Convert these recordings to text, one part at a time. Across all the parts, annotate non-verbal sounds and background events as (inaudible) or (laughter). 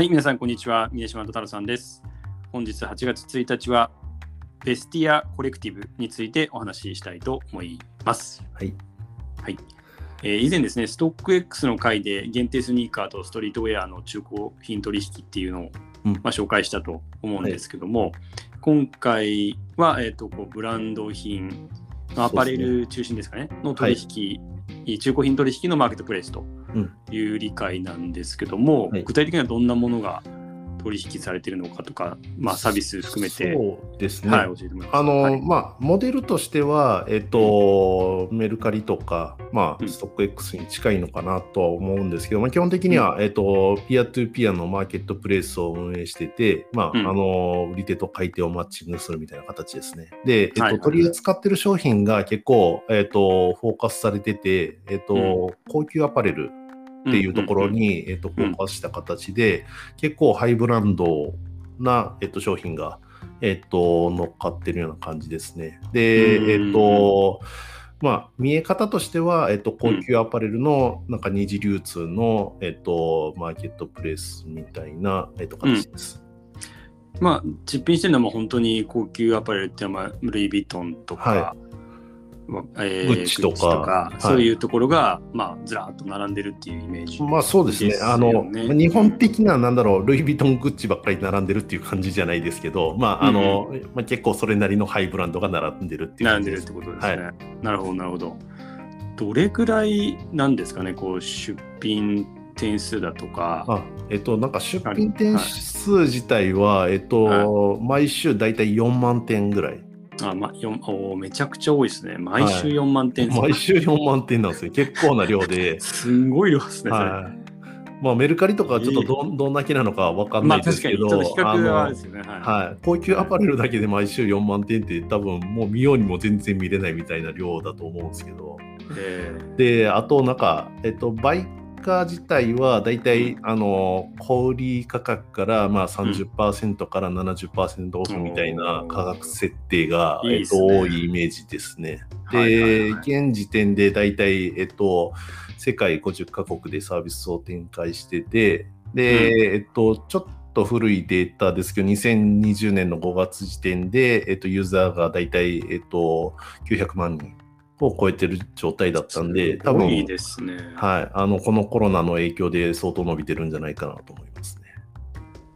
はい、皆さん、こんにちは。峰島と太郎さんです。本日8月1日は、ベスティアコレクティブについてお話ししたいと思います。はい。はい。えー以前ですね、ストック X の回で限定スニーカーとストリートウェアの中古品取引っていうのを、うんまあ、紹介したと思うんですけども、今回は、えー、とこうブランド品、まあアパレル中心ですかね、の取引、中古品取引のマーケットプレイスとうんいう理解なんですけども、はい。具体的にはどんなものが取引されているのかとか、まあ、サービス含めて、そうですね。はい、教えてもら。あの、はい。まあ、モデルとしては、えっと、メルカリとか、まあ、うん。ストック X に近いのかなとは思うんですけど、まあ、基本的には、えっと、ピアトゥーピアのマーケットプレイスを運営してて、まあ、うん。あの、売り手と買い手をマッチングするみたいな形ですね。で、えっと、はいはい取り扱ってる商品が結構、えっと、フォーカスされてて、えっと、高級アパレルっていうところに、えっと、フォーカスした形で、結構ハイブランドな、えっと、商品が、えっと、乗っかってるような感じですね。で、うんえっと、まあ、見え方としては、えっと、高級アパレルの、なんか二次流通の、えっと、マーケットプレイスみたいな、えっと、形です。まあ、実品してるのは本当に高級アパレルっていうのは、まあ、ルイ・ヴィトンとか、はまあえーグッチとかはいそういうところが、まあ、ずらっと並んでるっていうイメージ。まあそうですね。あの、日本的な、なんだろう、ルイ・ヴィトン、グッチばっかり並んでるっていう感じじゃないですけど、まあ、あの、まあ、結構それなりのハイブランドが並んでるっていう並んでるっ。てことですね。はなるほど、なるほど。どれぐらいなんですかね、こう出品点数だとか。あえっと、なんか出品点数自体は、えっと、毎週だいたい4万点ぐらい。あまおーめちゃくちゃ多いですね。毎週4万点、毎週4万点なんですよ。(laughs) 結構な量で。すんごい量ですね。はい。まあ、メルカリとかはちょっとどんどんだけなのかわかんまあないですけど、確かにちょっと比較はあね。はい。はい、高級アパレルだけで毎週4万点って多分もう見ようにも全然見れないみたいな量だと思うんですけどえであとなんか、えっと、バイ自体はだいたいあの小売価格からまあ30%から70%オフみたいな価格設定が、えっと、多いイメージですね。で、現時点でだいたい、えっと、世界50カ国でサービスを展開してて、で、えっと、ちょっと古いデータですけど、2020年の5月時点で、えっと、ユーザーがだいたい、えっと、900万人を超えてる状態だったんで、多分、いいですね。はい、あの、このコロナの影響で相当伸びてるんじゃないかなと思いますね。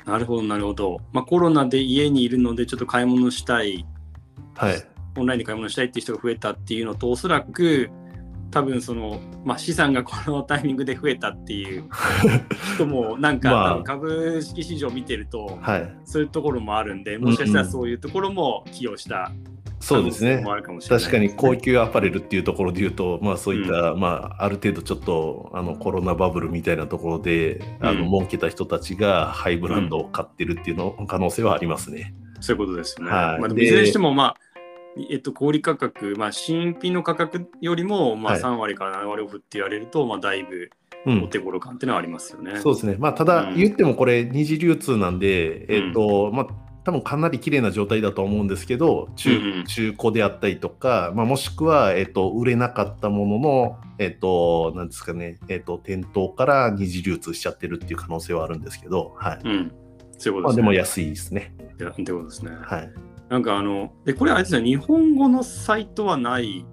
なるほど、なるほど。まあ、コロナで家にいるので、ちょっと買い物したい、はい。オンラインで買い物したいっていう人が増えたっていうのと、おそらく、多分その、まあ、資産がこのタイミングで増えたっていう (laughs) 人も、なんか、まあ多分株式市場見てると、はい。そういうところもあるんで、もしかしたらそういうところも寄与したそうですね確かに高級アパレルっていうところで言うと、まあそういった、まあある程度ちょっとあのコロナバブルみたいなところで、あのうん儲けた人たちがハイブランドを買ってるっていうの可能性はありますね。そういうことですよね。はいまあ、いずれにしても、まあ、えっと、小売価格、まあ、新品の価格よりも、まあ、はい3割から7割オフって言われると、まあ、だいぶうんお。手頃感っていうのはありますよね。そうですね。まあただうん言ってもこれ二次流通なんで、えっと、まあ多分かなり綺麗な状態だと思うんですけど、中,、うんうん中古であったりとか、まあ、もしくは、えっと、売れなかったものの、えっと、なんですかね、えっと、店頭から二次流通しちゃってるっていう可能性はあるんですけど、はい。うん。そういうまあことですね。でも安いですね。ってことですね。はい。なんかあの、で、これあれですね、日本語のサイトはない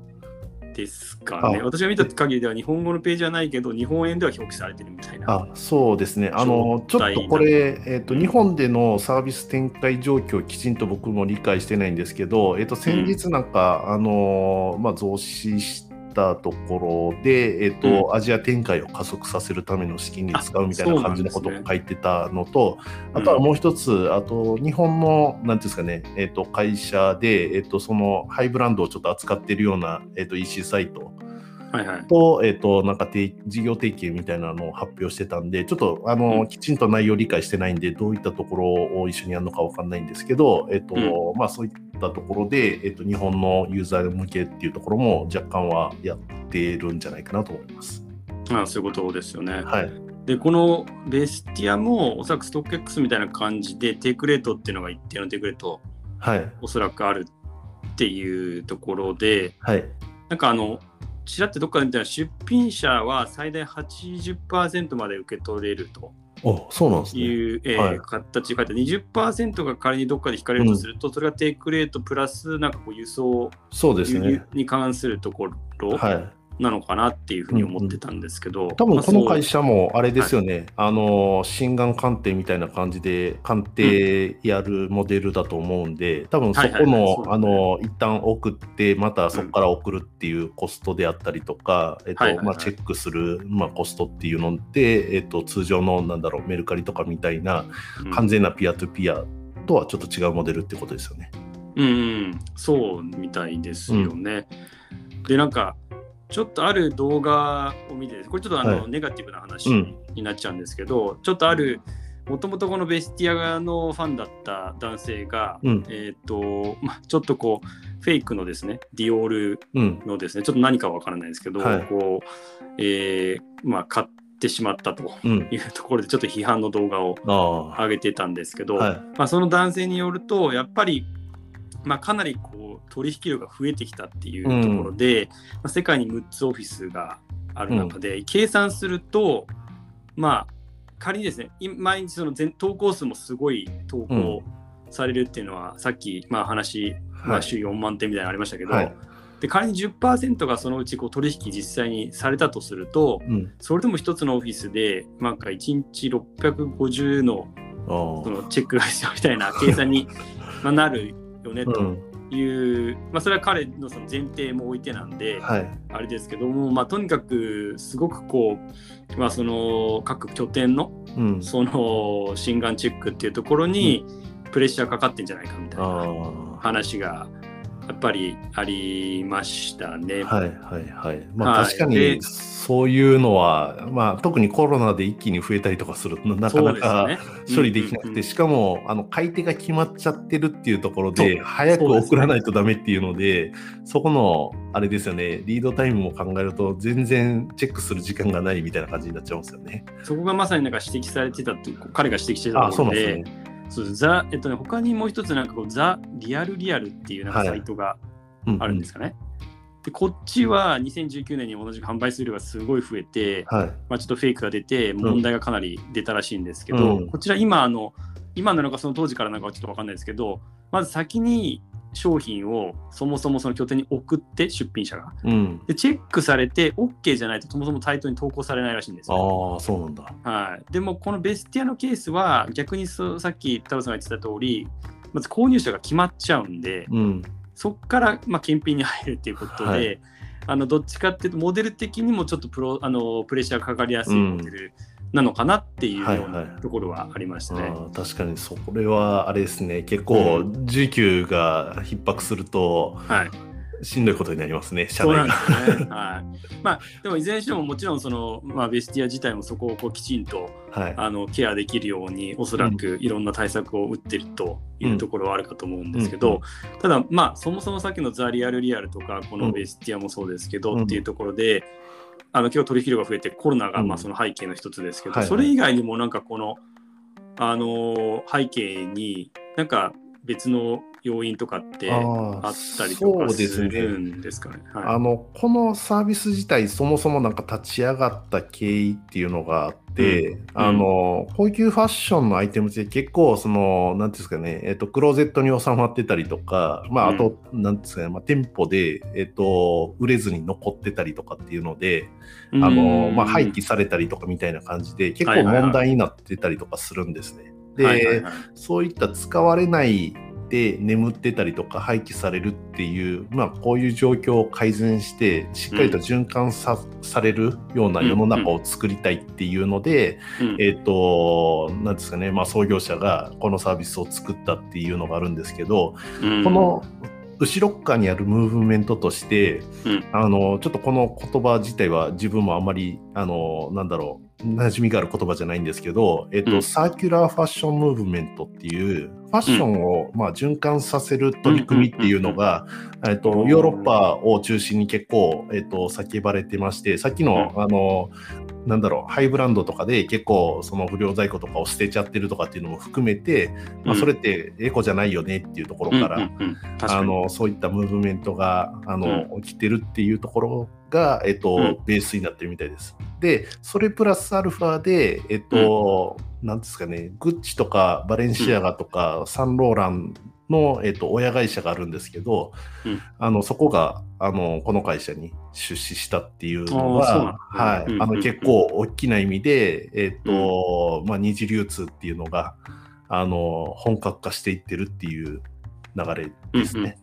ですかね。あ私が見た限りでは日本語のページはないけど、日本円では表記されてるみたいな。あそうですね、あのちょっとこれ、えっと、日本でのサービス展開状況をきちんと僕も理解してないんですけど、えっと、先日なんか、あのまあ、増資したところで、えっとアジア展開を加速させるための資金に使うみたいな感じのことを書いてたのと、あとはもう一つ、あと日本のなんていうんですかね、えっと、会社で、えっと、そのハイブランドをちょっと扱っているような、えっと、EC サイト。はいはい。と、えっ、と、なんか提事業提携みたいなのを発表してたんで、ちょっと、あの、うんきちんと内容を理解してないんで、どういったところを一緒にやるのかわかんないんですけど、えっ、と、うまあ、そういったところで、えっ、と、日本のユーザー向けっていうところも若干はやってるんじゃないかなと思います。あそういうことですよね。はい。で、このベスティアもおそらくストック X みたいな感じでテイクレートっていうのが一定のテイクレートはい。おそらくあるっていうところで、はい。なんかあの、ちらってどっかで見たら出品者は最大80%まで受け取れるとあ、そうなんですね。いう、えーはい形で書いて20%が仮にどっかで引かれるとすると、それがテイクレートプラスなんかこう輸送、そうです輸入ね。に関するところはい。なのかなっていうふうに思ってたんですけど、多分この会社社もあれですよね、あの心眼鑑定みたいな感じで鑑定やるモデルだと思うんで、多分そこはいはいはい。ね。あの一旦送って、またそこから送るっていうコストであったりとか、えっはいはいはい。とまあ、チェックする、まあ、コストっていうので、えっと、通常のなんだろうメルカリとかみたいな完全なピアトゥピアとはちょっと違うモデルってことですよね。うん、うん、そうみたいですよね。で、なんか、ちょっとある動画を見て、これちょっとあの、はいネガティブな話うんになっちゃうんですけど、ちょっとある、もともとこのベスティアのファンだった男性が、うんえっ、と、まあ、ちょっとこう、フェイクのですね、ディオールうん。のですね、ちょっと何かわからないですけど、はいこう、えーまあ、買ってしまったとうん。いうところで、ちょっと批判の動画をあ上げてたんですけど、あ。はい。まあ、その男性によるとやっぱり、まあ、かなりこう取引量が増えてきたっていうところで、まあ、世界に6つオフィスがある中で、計算するとまあ仮にですねい毎日その全投稿数もすごい投稿されるっていうのは、さっきまあ話、まあ、週4万点みたいなのありましたけど、はい。で仮に10%がそのうちこう取引実際にされたとするとうん。それでも一つのオフィスでなんか1日650のあそのチェックが必要みたいな計算にまあなるよねとん。いう、まあ、それは彼のその前提も置いてなんで、はい。あれですけども、まあ、とにかくすごくこう、まあ、その各拠点のうん。その心眼チェックっていうところにプレッシャーかかってんじゃないかみたいな。話がやっぱりありましたね。はいはいはい。まあはい確かでにそういうのは、まあ特にコロナで一気に増えたりとかするとなかなかね処理できなくて、うんうんうんしかもあの買い手が決まっちゃってるっていうところで、早く送らないとダメっていうので、そこのあれですよね、リードタイムも考えると全然チェックする時間がないみたいな感じになっちゃうんですよね。そこがまさになんか指摘されてたっていう彼が指摘してたあ、ところそうなんですでね。そうザ、えっとね、他にもう一つなんかこうザ・リアルリアルっていうなんかはい。サイトがうあるんですかね。でこっちは2019年に同じく販売数量がすごい増えて、はい。まあ、ちょっとフェイクが出て問題がかなり出たらしいんですけど、うん。こちら今あの今なのかその当時からなのかはちょっと分かんないですけどまず先に商品をそもそもその拠点に送って出品者がうん。でチェックされて OK じゃないとそもそもサイトに投稿されないらしいんですよ。ああ、そうなんだ。はい、でもこのベスティアのケースは逆にそうさっき太郎さんが言ってた通りまず購入者が決まっちゃうんで、うん。そこから、まあ、検品に入るっていうことで、はいあのどっちかっていうとモデル的にもちょっとプロあのプレッシャーがかかりやすいモデルなのかなっていうようはい。はないところはありましたね。あー確かにそれはあれですね。結構う需給が逼迫するとはい、しんどいことになりますね社内が。ですね。(laughs) はい、まあでもいずれにしてももちろんその、まあ、ベスティア自体もそこをこうきちんとはい。あのケアできるようにおそらくいろんな対策を打ってるというところはあるかと思うんですけど、うんうんただまあそもそもさっきのザ・リアル・リアルとかこのベスティアもそうですけど、うん。っていうところであの今日取引量が増えてコロナがうん。まあその背景の一つですけど、はいはい。それ以外にもなんかこのあの背景になんか別の要因とかってあったりとかすするねんですかね。あはい。のこのサービス自体そもそもなんか立ち上がった経緯っていうのがあって、うん。あの高級ファッションのアイテムって結構そのなんていうんですかね、えっとクローゼットに収まってたりとか、まあ、あと、なんていうんですかね、まあ、店舗で、えっと、売れずに残ってたりとかっていうので、あのまあ、廃棄されたりとかみたいな感じで結構問題になってたりとかするんですね。で、はいはいはい。そういった使われないで眠ってたりとか廃棄されるっていう、まあ、こういう状況を改善してしっかりと循環さ,、されるような世の中を作りたいっていうので、うん。えっ、となんですかね、まあ、創業者がこのサービスを作ったっていうのがあるんですけど、うん。この後ろっ側にあるムーブメントとして、うん。あのちょっとこの言葉自体は自分もあんまりあのなんだろう馴染みがある言葉じゃないんですけど、えっとうん。サーキュラーファッションムーブメントっていうファッションを、まあ、循環させる取り組みっていうのが、えっとうんヨーロッパを中心に結構、えっと叫ばれてましてさっきの,、あのなんだろうハイブランドとかで結構その不良在庫とかを捨てちゃってるとかっていうのも含めて、まあ、それってエコじゃないよねっていうところから、あのそういったムーブメントがあの、起きてるっていうところが、えっと、うん。ベースになってるみたいです。で、それプラスアルファで、えっと、なんですかね、グッチとかバレンシアガとか、サンローランの、えっと、親会社があるんですけど、うん。あのそこがあのこの会社に出資したっていうのは、はい、あのうんうん。うん結構大きな意味で、えっとまあ、二次流通っていうのがあの本格化していってるっていう流れですね。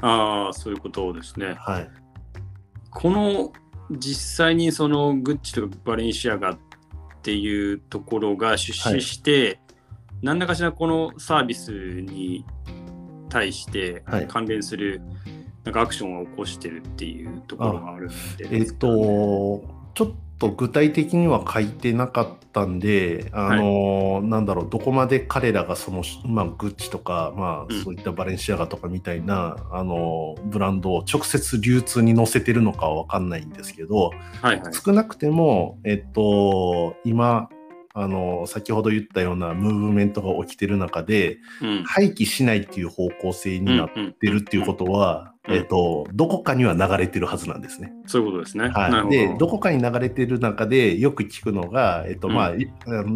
ああ、そういうことですね。はいこの実際にそのグッチとかバレンシアガっていうところが出資して、何らかしらこのサービスに対してはい。関連するなんかアクションを起こしてるっていうところがあるんで。えっと、ちょっと具体的には書いてなかったんで、あの、なんだろう、どこまで彼らがその、まあ、グッチとか、まうん。あ、そういったバレンシアガとかみたいな、あの、ブランドを直接流通に載せてるのかはわかんないんですけど、はいはい。少なくても、えっと、今、あの、先ほど言ったようなムーブメントが起きてる中で、うん。廃棄しないっていう方向性になっうんてるっていうことは、うんえっと、どこかには流れてるはずなんですね。そういうことですね。なはい、でどこかに流れてる中でよく聞くのが、えっとまあ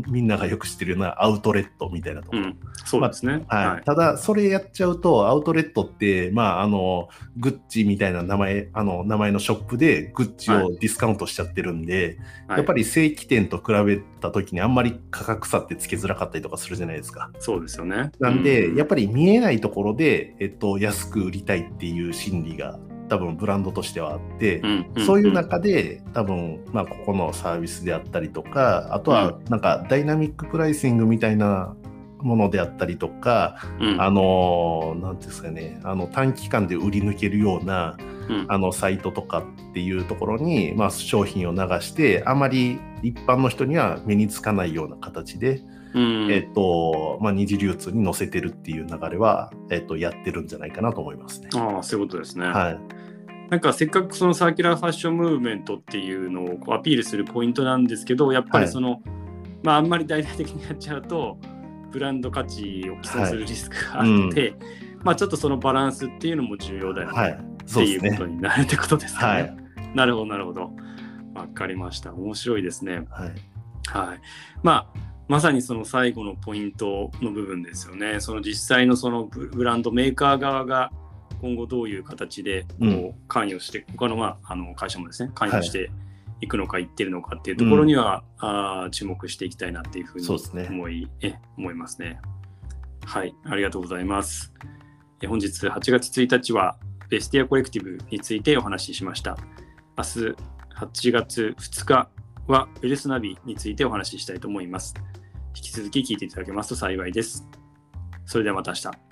みんながよく知ってるようなアウトレットみたいなところ、うん、そうですね。はい。ただそれやっちゃうとアウトレットって、まあ、あのグッチみたいな名前あの名前のショップでグッチはをディスカウントしちゃってるんで、はい。やっぱり正規店と比べた時にあんまり価格差ってつけづらかったりとかするじゃないですか。そうですよね。なんで、うやっぱり見えないところで、えっと、安く売りたいっていう心理が多分ブランドとしてはあって、そういう中で多分、まあ、ここのサービスであったりとか、あとはなんかダイナミックプライシングみたいなものであったりとか、うん。あの、なんていうんですかね、あの短期間で売り抜けるようなうん。あのサイトとかっていうところに、まあ、商品を流して、あまり一般の人には目につかないような形で、うんえっと、まあ、二次流通に載せてるっていう流れは、えっと、やってるんじゃないかなと思いますね。ああ、そういうことですね。はい。なんかせっかくそのサーキュラーファッションムーブメントっていうのをアピールするポイントなんですけど、やっぱりその、まああんまり大々的にやっちゃうと、ブランド価値を毀損するリスクがあって、まあちょっとそのバランスっていうのも重要だよね、はい。っていうこ。とになるってことですかね。はい。なるほど、なるほど。わかりました。面白いですね。はい。はい。まあ、まさにその最後のポイントの部分ですよね。その実際のそのブブランドメーカー側が今後どういう形でこうんう関与して、他の,、まあ、あの会社もですね、関与していくのか、言ってるのかっていうところには、あー注目していきたいなっていうふうに思い,、え思いますね。はい、ありがとうございます。え本日8月1日はベスティアコレクティブについてお話ししました。明日8月2日はウェルスナビについてお話ししたいと思います。引き続き聞いていただけますと幸いです。それではまた明日。